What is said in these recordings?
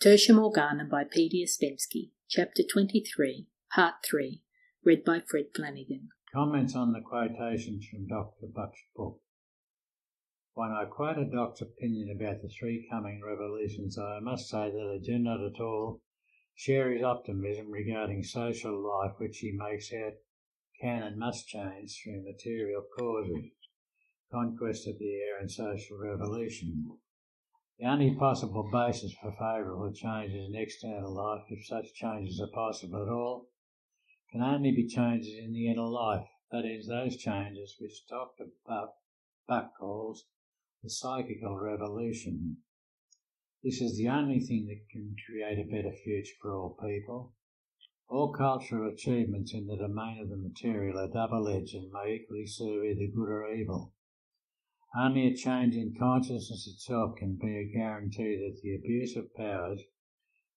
Tertium Organum by Peter Ouspensky, Chapter 23, Part 3, read by Fred Flanagan. Comments on the quotations from Dr. Bucke's book. When I quote a doc's opinion about the three coming revolutions, I must say that I do not at all share his optimism regarding social life, which he makes out can and must change through material causes, conquest of the air and social revolution. The only possible basis for favourable changes in external life, if such changes are possible at all, can only be changes in the inner life, that is, those changes which Dr. Bucke, calls the psychical revolution. This is the only thing that can create a better future for all people. All cultural achievements in the domain of the material are double-edged and may equally serve either good or evil. Only a change in consciousness itself can be a guarantee that the abuse of powers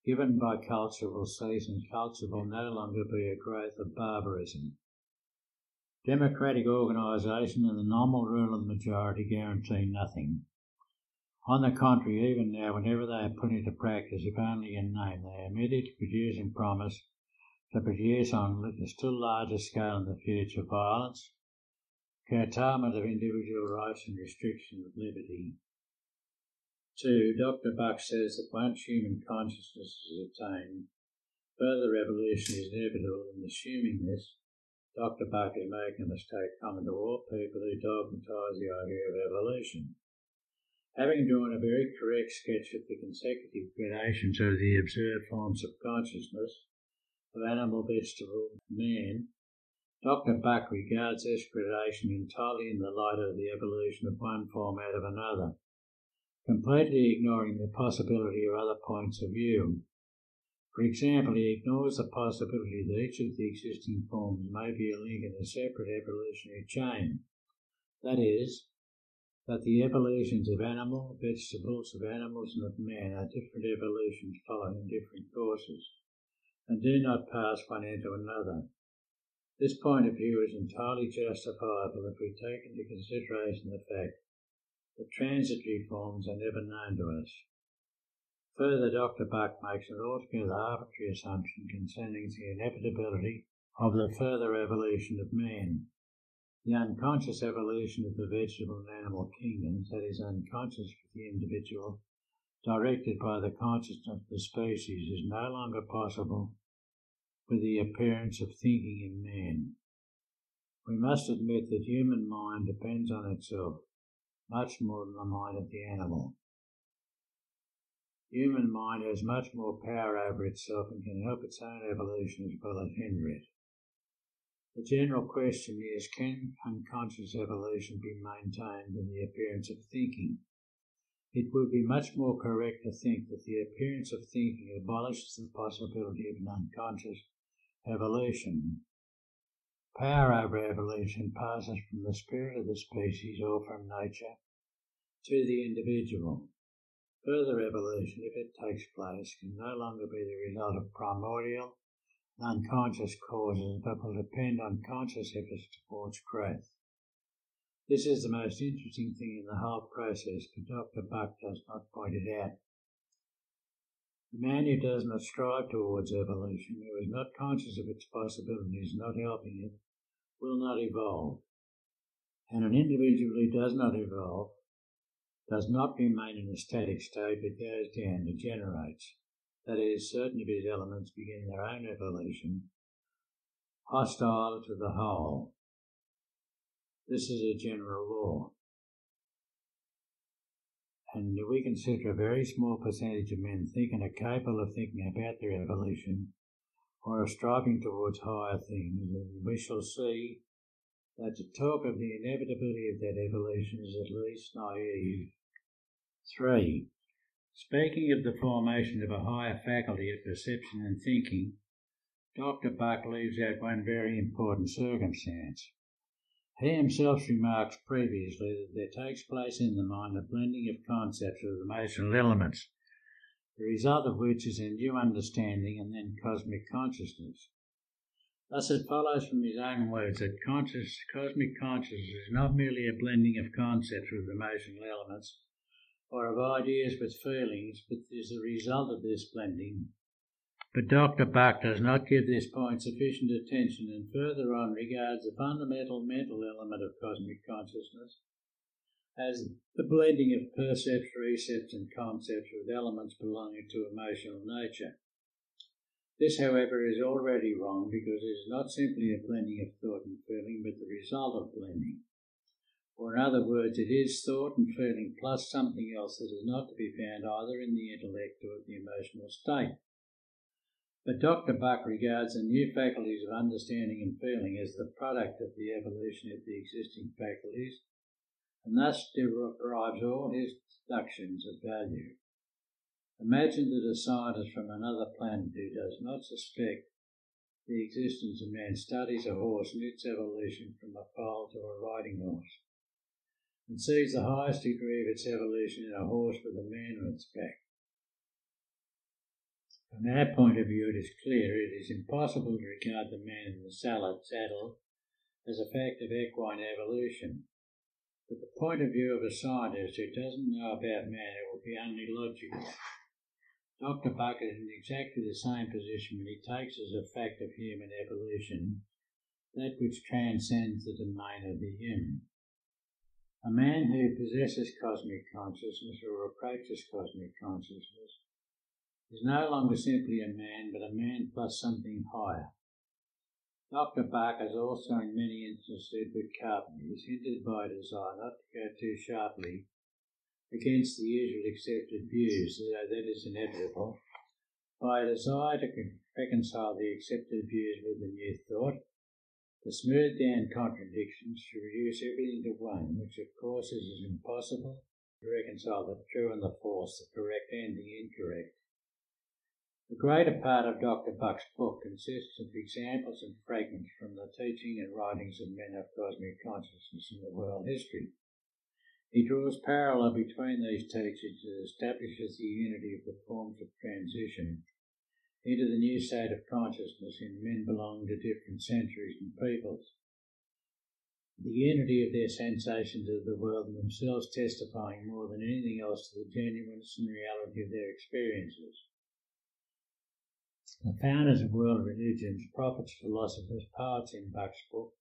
given by culture will cease and culture will no longer be a growth of barbarism. Democratic organisation and the normal rule of the majority guarantee nothing. On the contrary, even now, whenever they are put into practice, if only in name, they are merely to produce and promise to produce on a still larger scale in the future violence, curtailment of individual rights and restriction of liberty. 2. Dr. Bucke says that once human consciousness is attained, further evolution is inevitable, and assuming this, Dr. Bucke is making a mistake common to all people who dogmatize the idea of evolution. Having drawn a very correct sketch of the consecutive gradations of the observed forms of consciousness of animal, vegetable, man, Dr. Bucke regards this entirely in the light of the evolution of one form out of another, completely ignoring the possibility of other points of view. For example, he ignores the possibility that each of the existing forms may be a link in a separate evolutionary chain. That is, that the evolutions of animal, vegetables, of animals, and of man are different evolutions following different courses, and do not pass one into another. This point of view is entirely justifiable if we take into consideration the fact that transitory forms are never known to us. Further, Dr. Bucke makes an altogether arbitrary assumption concerning the inevitability of the further evolution of man. The unconscious evolution of the vegetable and animal kingdoms, that is, unconscious for the individual, directed by the consciousness of the species, is no longer possible with the appearance of thinking in man. We must admit that human mind depends on itself much more than the mind of the animal. Human mind has much more power over itself and can help its own evolution as well as hinder it. The general question is can unconscious evolution be maintained in the appearance of thinking? It would be much more correct to think that the appearance of thinking abolishes the possibility of an unconscious Evolution. Power over evolution passes from the spirit of the species or from nature to the individual. Further evolution, if it takes place, can no longer be the result of primordial unconscious causes, but will depend on conscious efforts towards growth. This is the most interesting thing in the whole process, but Dr. Bucke does not point it out. Man who does not strive towards evolution, who is not conscious of its possibilities, not helping it, will not evolve. And an individual who does not evolve does not remain in a static state but goes down, degenerates. That is, certain of his elements begin their own evolution, hostile to the whole. This is a general law and we consider a very small percentage of men think and are capable of thinking about their evolution or are striving towards higher things, we shall see that to talk of the inevitability of that evolution is at least naive. 3. Speaking of the formation of a higher faculty of perception and thinking, Dr. Bucke leaves out one very important circumstance. He himself remarks previously that there takes place in the mind a blending of concepts of emotional elements, the result of which is a new understanding and then cosmic consciousness. Thus it follows from his own words that conscious, cosmic consciousness is not merely a blending of concepts with emotional elements, or of ideas with feelings, but is the result of this blending. But Dr. Bucke does not give this point sufficient attention and further on regards the fundamental mental element of cosmic consciousness as the blending of percepts, recepts, and concepts with elements belonging to emotional nature. This, however, is already wrong because it is not simply a blending of thought and feeling, but the result of blending. Or, in other words, it is thought and feeling plus something else that is not to be found either in the intellect or the emotional state. But Dr. Bucke regards the new faculties of understanding and feeling as the product of the evolution of the existing faculties and thus derives all his deductions of value. Imagine that a scientist from another planet who does not suspect the existence of man studies a horse and its evolution from a foal to a riding horse, and sees the highest degree of its evolution in a horse with a man on its back. From our point of view, it is clear it is impossible to regard the man in the salad saddle as a fact of equine evolution, but the point of view of a scientist who doesn't know about man, it will be only logical. Dr. Bucke is in exactly the same position when he takes as a fact of human evolution that which transcends the domain of the human. A man who possesses cosmic consciousness or approaches cosmic consciousness is no longer simply a man, but a man plus something higher. Dr. Bucke has also in many instances with companies hinted by a desire not to go too sharply against the usual accepted views, though that is inevitable, by a desire to reconcile the accepted views with the new thought, to smooth down contradictions, to reduce everything to one, which of course is impossible to reconcile the true and the false, the correct and the incorrect. The greater part of Dr. Bucke's book consists of examples and fragments from the teaching and writings of men of cosmic consciousness in the world history. He draws parallel between these teachings and establishes the unity of the forms of transition into the new state of consciousness in men belonging to different centuries and peoples. The unity of their sensations of the world and themselves testifying more than anything else to the genuineness and reality of their experiences. The founders of world religions, prophets, philosophers, poets in Bucke's book,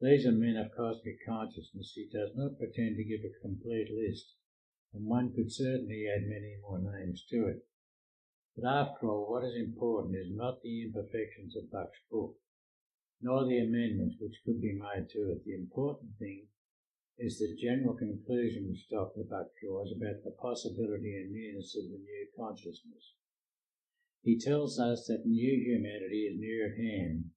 these are men of cosmic consciousness. He does not pretend to give a complete list, and one could certainly add many more names to it. But after all, what is important is not the imperfections of Bucke's book, nor the amendments which could be made to it. The important thing is the general conclusion which Dr. Bucke draws about the possibility and nearness of the new consciousness. He tells us that new humanity is near at hand.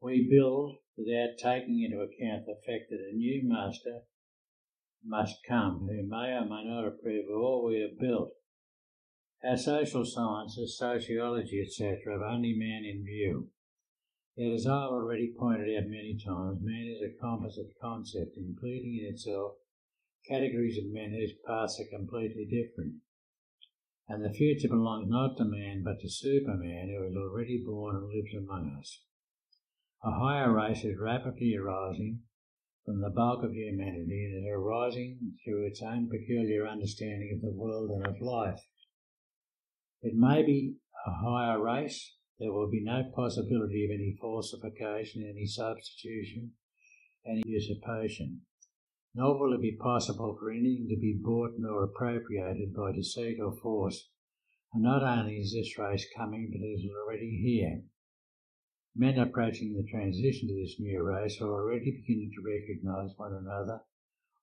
We build without taking into account the fact that a new master must come who may or may not approve of all we have built. Our social sciences, sociology, etc., have only man in view. Yet, as I've already pointed out many times, man is a composite concept, including in itself categories of men whose paths are completely different and the future belongs not to man but to Superman who is already born and lives among us. A higher race is rapidly arising from the bulk of humanity and is arising through its own peculiar understanding of the world and of life. It may be a higher race, there will be no possibility of any falsification, any substitution, any usurpation nor will it be possible for anything to be bought nor appropriated by deceit or force. And not only is this race coming, but it is already here. Men approaching the transition to this new race are already beginning to recognize one another.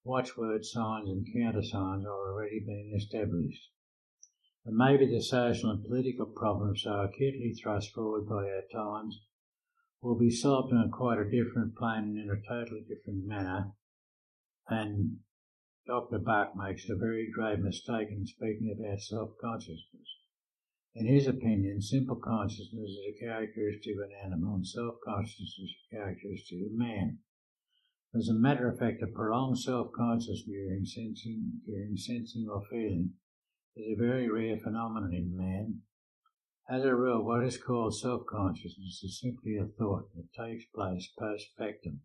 Watchword signs and countersigns are already being established. And maybe the social and political problems so acutely thrust forward by our times will be solved on quite a different plane and in a totally different manner and Dr. Bucke makes a very grave mistake in speaking about self consciousness. In his opinion, simple consciousness is a characteristic of an animal and self consciousness is a characteristic of man. As a matter of fact, a prolonged self consciousness during sensing, during sensing or feeling is a very rare phenomenon in man. As a rule, what is called self consciousness is simply a thought that takes place post factum.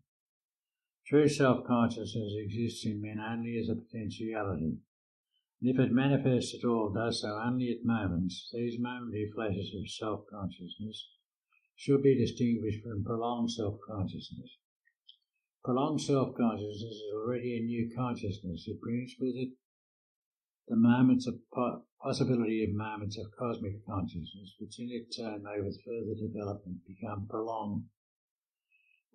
True self consciousness exists in men only as a potentiality. And if it manifests at all, does so only at moments. These momentary flashes of self consciousness should be distinguished from prolonged self consciousness. Prolonged self consciousness is already a new consciousness. It brings with it the moments of po- possibility of moments of cosmic consciousness, which in its turn may with further development become prolonged.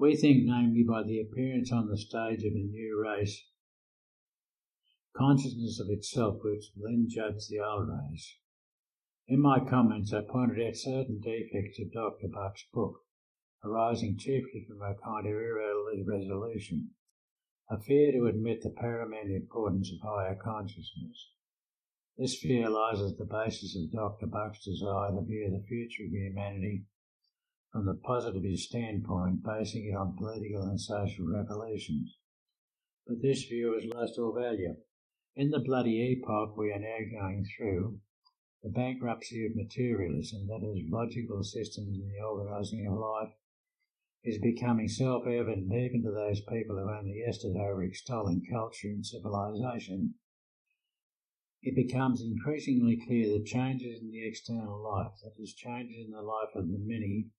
We think, namely, by the appearance on the stage of a new race, consciousness of itself, which will then judge the old race. In my comments, I pointed out certain defects of Dr. Bucke's book, arising chiefly from a kind of early resolution, a fear to admit the paramount importance of higher consciousness. This fear lies at the basis of Dr. Bucke's desire to view the future of humanity from the positivist standpoint, basing it on political and social revolutions. But this view has lost all value. In the bloody epoch we are now going through, the bankruptcy of materialism, that is, logical systems in the organising of life, is becoming self evident even to those people who only yesterday were extolling culture and civilization. It becomes increasingly clear that changes in the external life, that is, changes in the life of the many,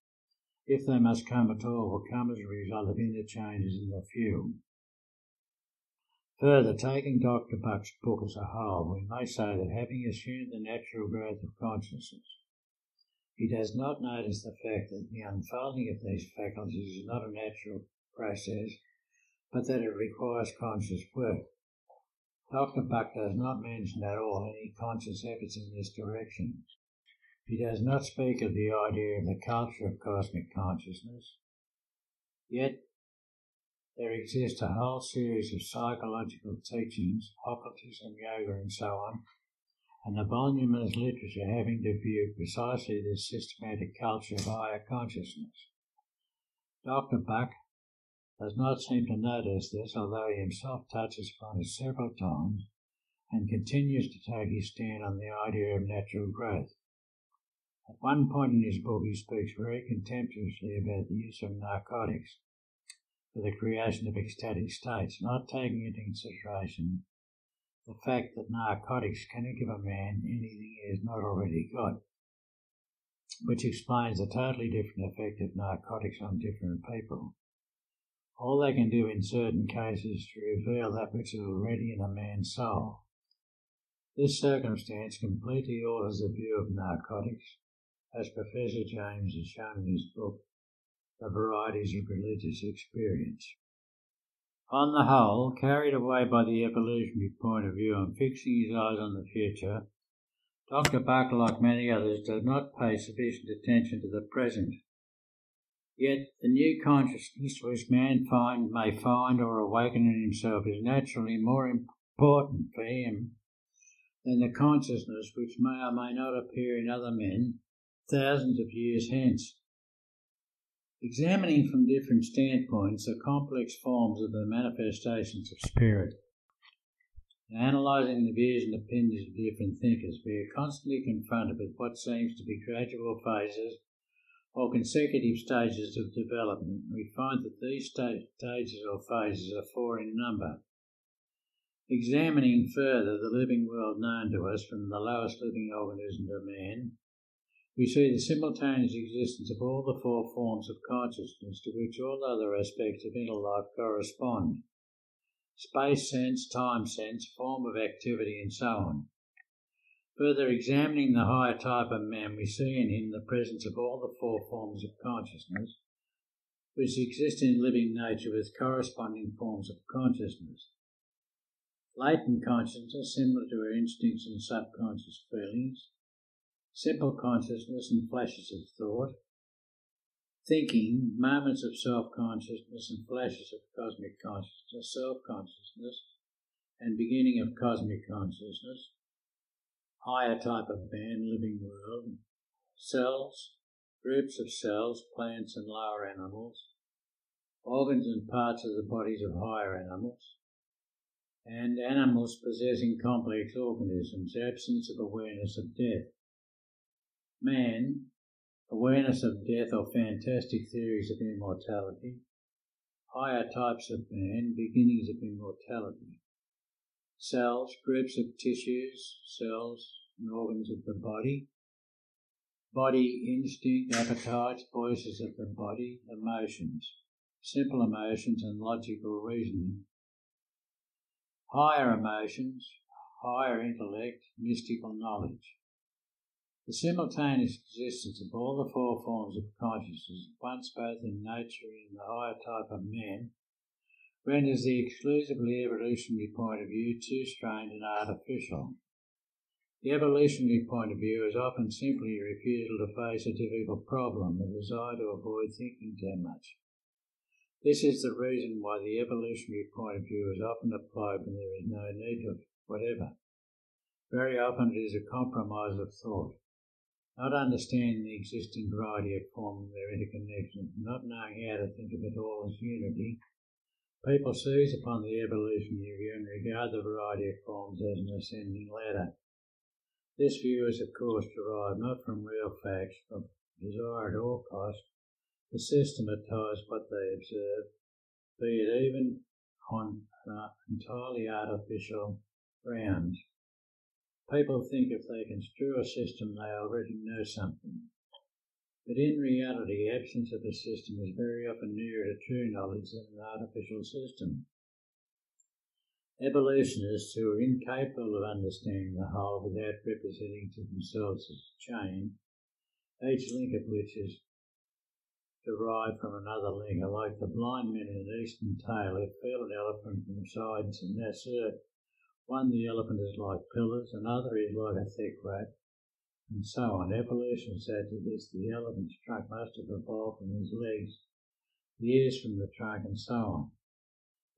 if they must come at all, will come as a result of inner changes in the few. Further, taking Dr. Bucke's book as a whole, we may say that having assumed the natural growth of consciousness, he does not notice the fact that the unfolding of these faculties is not a natural process, but that it requires conscious work. Dr. Bucke does not mention at all any conscious efforts in this direction. He does not speak of the idea of the culture of cosmic consciousness. Yet there exists a whole series of psychological teachings, occultism, yoga, and so on, and a voluminous literature having to view precisely this systematic culture of higher consciousness. Dr. Bucke does not seem to notice this, although he himself touches upon it several times and continues to take his stand on the idea of natural growth. At one point in his book, he speaks very contemptuously about the use of narcotics for the creation of ecstatic states, not taking into consideration the fact that narcotics cannot give a man anything he has not already got, which explains the totally different effect of narcotics on different people. All they can do in certain cases is to reveal that which is already in a man's soul. This circumstance completely alters the view of narcotics, as Professor James has shown in his book the varieties of religious experience. On the whole, carried away by the evolutionary point of view and fixing his eyes on the future, Dr. Bucke, like many others, does not pay sufficient attention to the present. Yet the new consciousness which man find, may find or awaken in himself is naturally more important for him than the consciousness which may or may not appear in other men thousands of years hence. Examining from different standpoints the complex forms of the manifestations of spirit, and analysing the views and opinions of different thinkers, we are constantly confronted with what seems to be gradual phases or consecutive stages of development. We find that these stages or phases are four in number. Examining further the living world known to us from the lowest living organism to man, we see the simultaneous existence of all the four forms of consciousness to which all other aspects of inner life correspond space sense, time sense, form of activity, and so on. Further examining the higher type of man, we see in him the presence of all the four forms of consciousness, which exist in living nature with corresponding forms of consciousness. Latent consciousness, similar to our instincts and subconscious feelings, simple consciousness and flashes of thought, thinking, moments of self consciousness and flashes of cosmic consciousness, self consciousness, and beginning of cosmic consciousness, higher type of man, living world, cells, groups of cells, plants and lower animals, organs and parts of the bodies of higher animals, and animals possessing complex organisms, absence of awareness of death. Man, awareness of death or fantastic theories of immortality, higher types of man, beginnings of immortality. cells, groups of tissues, cells, and organs of the body, body instinct, appetites, voices of the body, emotions, simple emotions, and logical reasoning. Higher emotions, higher intellect, mystical knowledge. The simultaneous existence of all the four forms of consciousness, once both in nature and in the higher type of man, renders the exclusively evolutionary point of view too strained and artificial. The evolutionary point of view is often simply a refusal to face a difficult problem, a desire to avoid thinking too much. This is the reason why the evolutionary point of view is often applied when there is no need of whatever. Very often it is a compromise of thought. Not understanding the existing variety of form and their interconnection, not knowing how to think of it all as unity, people seize upon the evolutionary view and regard the variety of forms as an ascending ladder. This view is, of course, derived not from real facts, but desire at all cost to systematise what they observe, be it even on uh, entirely artificial grounds. People think if they construe a system, they already know something. But in reality, absence of a system is very often nearer to true knowledge than an artificial system. Evolutionists who are incapable of understanding the whole without representing to themselves as a chain, each link of which is derived from another link, are like the blind men in an eastern tale who feel an elephant from the sides, and assert one the elephant is like pillars, another is like a thick rope, and so on. Evolution said to this the elephant's trunk must have evolved from his legs, the ears from the trunk, and so on.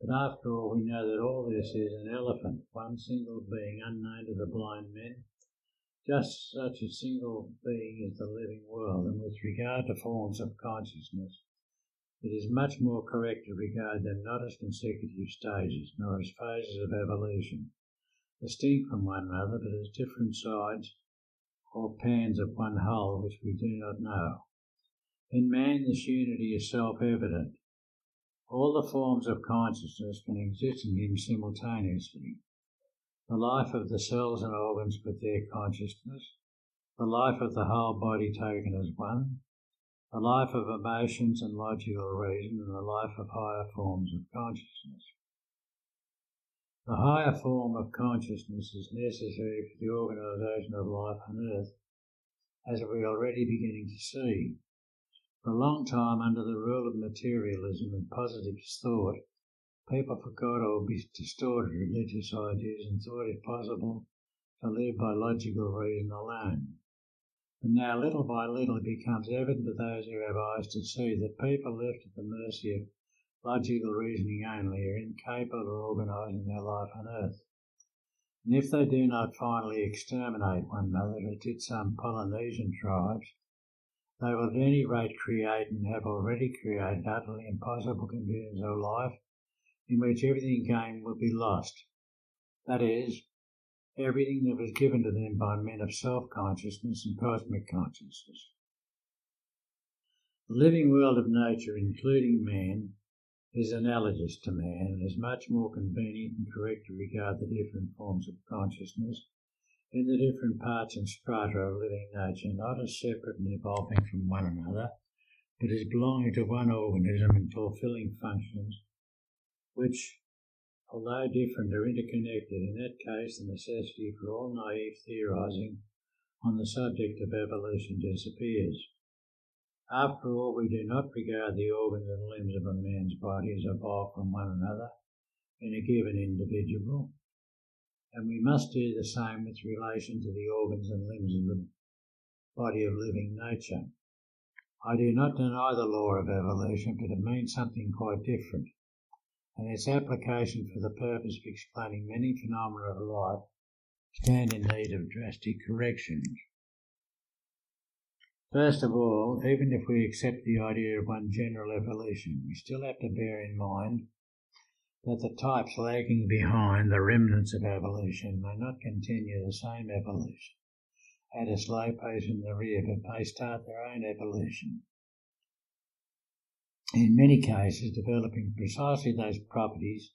But after all, we know that all this is an elephant, one single being unknown to the blind men. Just such a single being is the living world, and with regard to forms of consciousness, it is much more correct to regard them not as consecutive stages, nor as phases of evolution, distinct from one another, but as different sides or pans of one whole which we do not know. In man, this unity is self evident. All the forms of consciousness can exist in him simultaneously. The life of the cells and organs with their consciousness, the life of the whole body taken as one, the life of emotions and logical reason, and the life of higher forms of consciousness. The higher form of consciousness is necessary for the organisation of life on earth, as we are already beginning to see. For a long time, under the rule of materialism and positive thought, people forgot or distorted religious ideas and thought it possible to live by logical reason alone. But now, little by little, it becomes evident to those who have eyes to see that people left at the mercy of logical reasoning only are incapable of organising their life on earth. And if they do not finally exterminate one another as did some Polynesian tribes, they will at any rate create and have already created utterly impossible conditions of life in which everything gained will be lost. That is, everything that was given to them by men of self consciousness and cosmic consciousness. The living world of nature, including man, is analogous to man and is much more convenient and correct to regard the different forms of consciousness in the different parts and strata of living nature not as separate and evolving from one another, but as belonging to one organism and fulfilling functions which, although different, are interconnected. In that case, the necessity for all naive theorizing on the subject of evolution disappears. After all, we do not regard the organs and limbs of a man's body as evolved from one another in a given individual, and we must do the same with relation to the organs and limbs of the body of living nature. I do not deny the law of evolution, but it means something quite different, and its application for the purpose of explaining many phenomena of life stand in need of drastic corrections. First of all, even if we accept the idea of one general evolution, we still have to bear in mind that the types lagging behind the remnants of evolution may not continue the same evolution at a slow pace in the rear, but may start their own evolution. In many cases, developing precisely those properties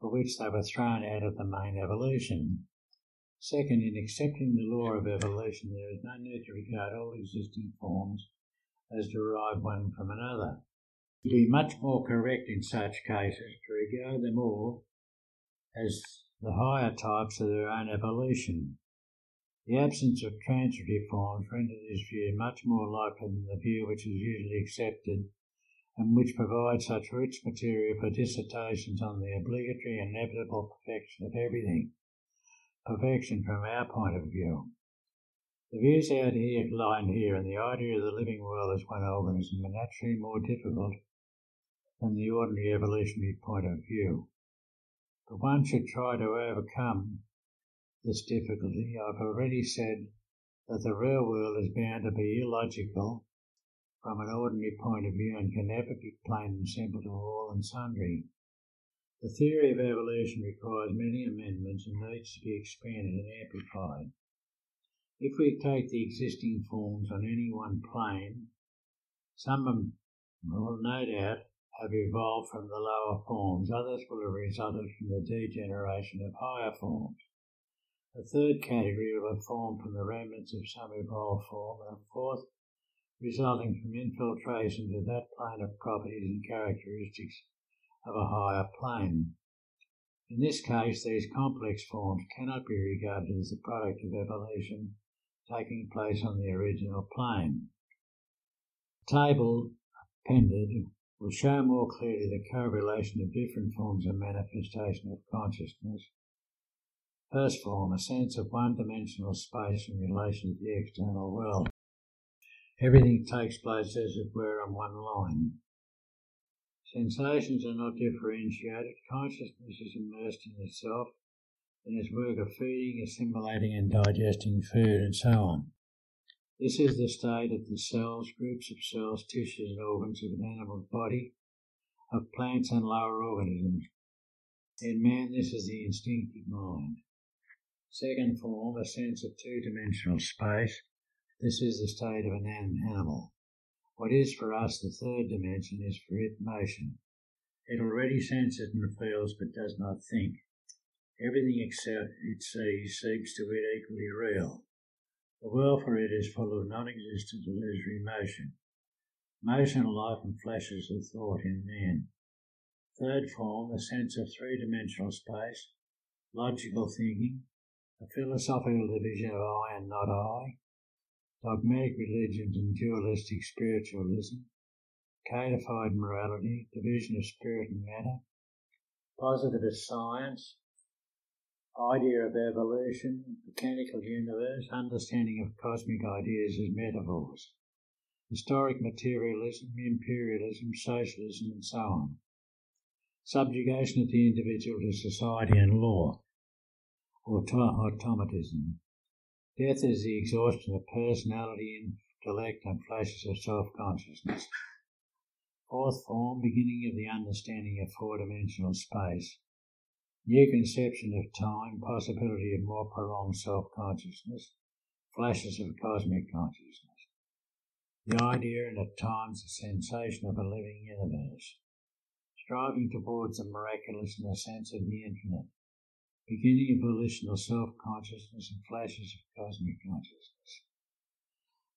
for which they were thrown out of the main evolution. Second, in accepting the law of evolution, there is no need to regard all existing forms as derived one from another. It would be much more correct in such cases to regard them all as the higher types of their own evolution. The absence of transitive forms renders this view much more likely than the view which is usually accepted and which provide such rich material for dissertations on the obligatory and inevitable perfection of everything. Perfection from our point of view. The views outlined here and the idea of the living world as one organism are naturally more difficult than the ordinary evolutionary point of view. But one should try to overcome this difficulty. I've already said that the real world is bound to be illogical from an ordinary point of view and can never be plain and simple to all and sundry. The theory of evolution requires many amendments and needs to be expanded and amplified. If we take the existing forms on any one plane, some will no doubt have evolved from the lower forms, others will have resulted from the degeneration of higher forms. A third category will have formed from the remnants of some evolved form, and a fourth resulting from infiltration to that plane of properties and characteristics of a higher plane. In this case, these complex forms cannot be regarded as the product of evolution taking place on the original plane. The table appended will show more clearly the correlation of different forms of manifestation of consciousness First form, a sense of one-dimensional space in relation to the external world. Everything takes place as it were on one line. Sensations are not differentiated. Consciousness is immersed in itself in its work of feeding, assimilating, and digesting food, and so on. This is the state of the cells, groups of cells, tissues, and organs of an animal body, of plants and lower organisms. In man, this is the instinctive mind. Second form, a sense of two-dimensional space. This is the state of an animal. What is for us the third dimension is for it motion. It already senses and feels but does not think. Everything except it sees seems to it equally real. The world for it is full of non-existent illusory motion. Motion life and flashes of thought in man. Third form, a sense of three-dimensional space, logical thinking, a philosophical division of I and not I, dogmatic religions and dualistic spiritualism, codified morality, division of spirit and matter, positivist science, idea of evolution, mechanical universe, understanding of cosmic ideas as metaphors, historic materialism, imperialism, socialism, and so on, subjugation of the individual to society and law, automatism. Death is the exhaustion of personality, intellect, and flashes of self consciousness. Fourth form, beginning of the understanding of four dimensional space. New conception of time, possibility of more prolonged self consciousness, flashes of cosmic consciousness. The idea and at times the sensation of a living universe. Striving towards the miraculous in the sense of the infinite beginning of volitional self-consciousness and flashes of cosmic consciousness.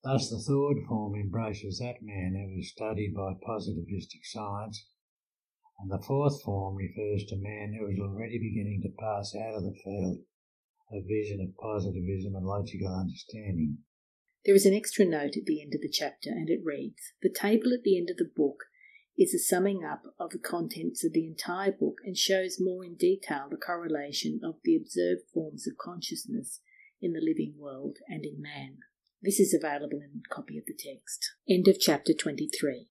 Thus the third form embraces that man who is studied by positivistic science, and the fourth form refers to man who is already beginning to pass out of the field of vision of positivism and logical understanding. There is an extra note at the end of the chapter, and it reads The table at the end of the book is a summing up of the contents of the entire book and shows more in detail the correlation of the observed forms of consciousness in the living world and in man. This is available in a copy of the text. End of chapter 23.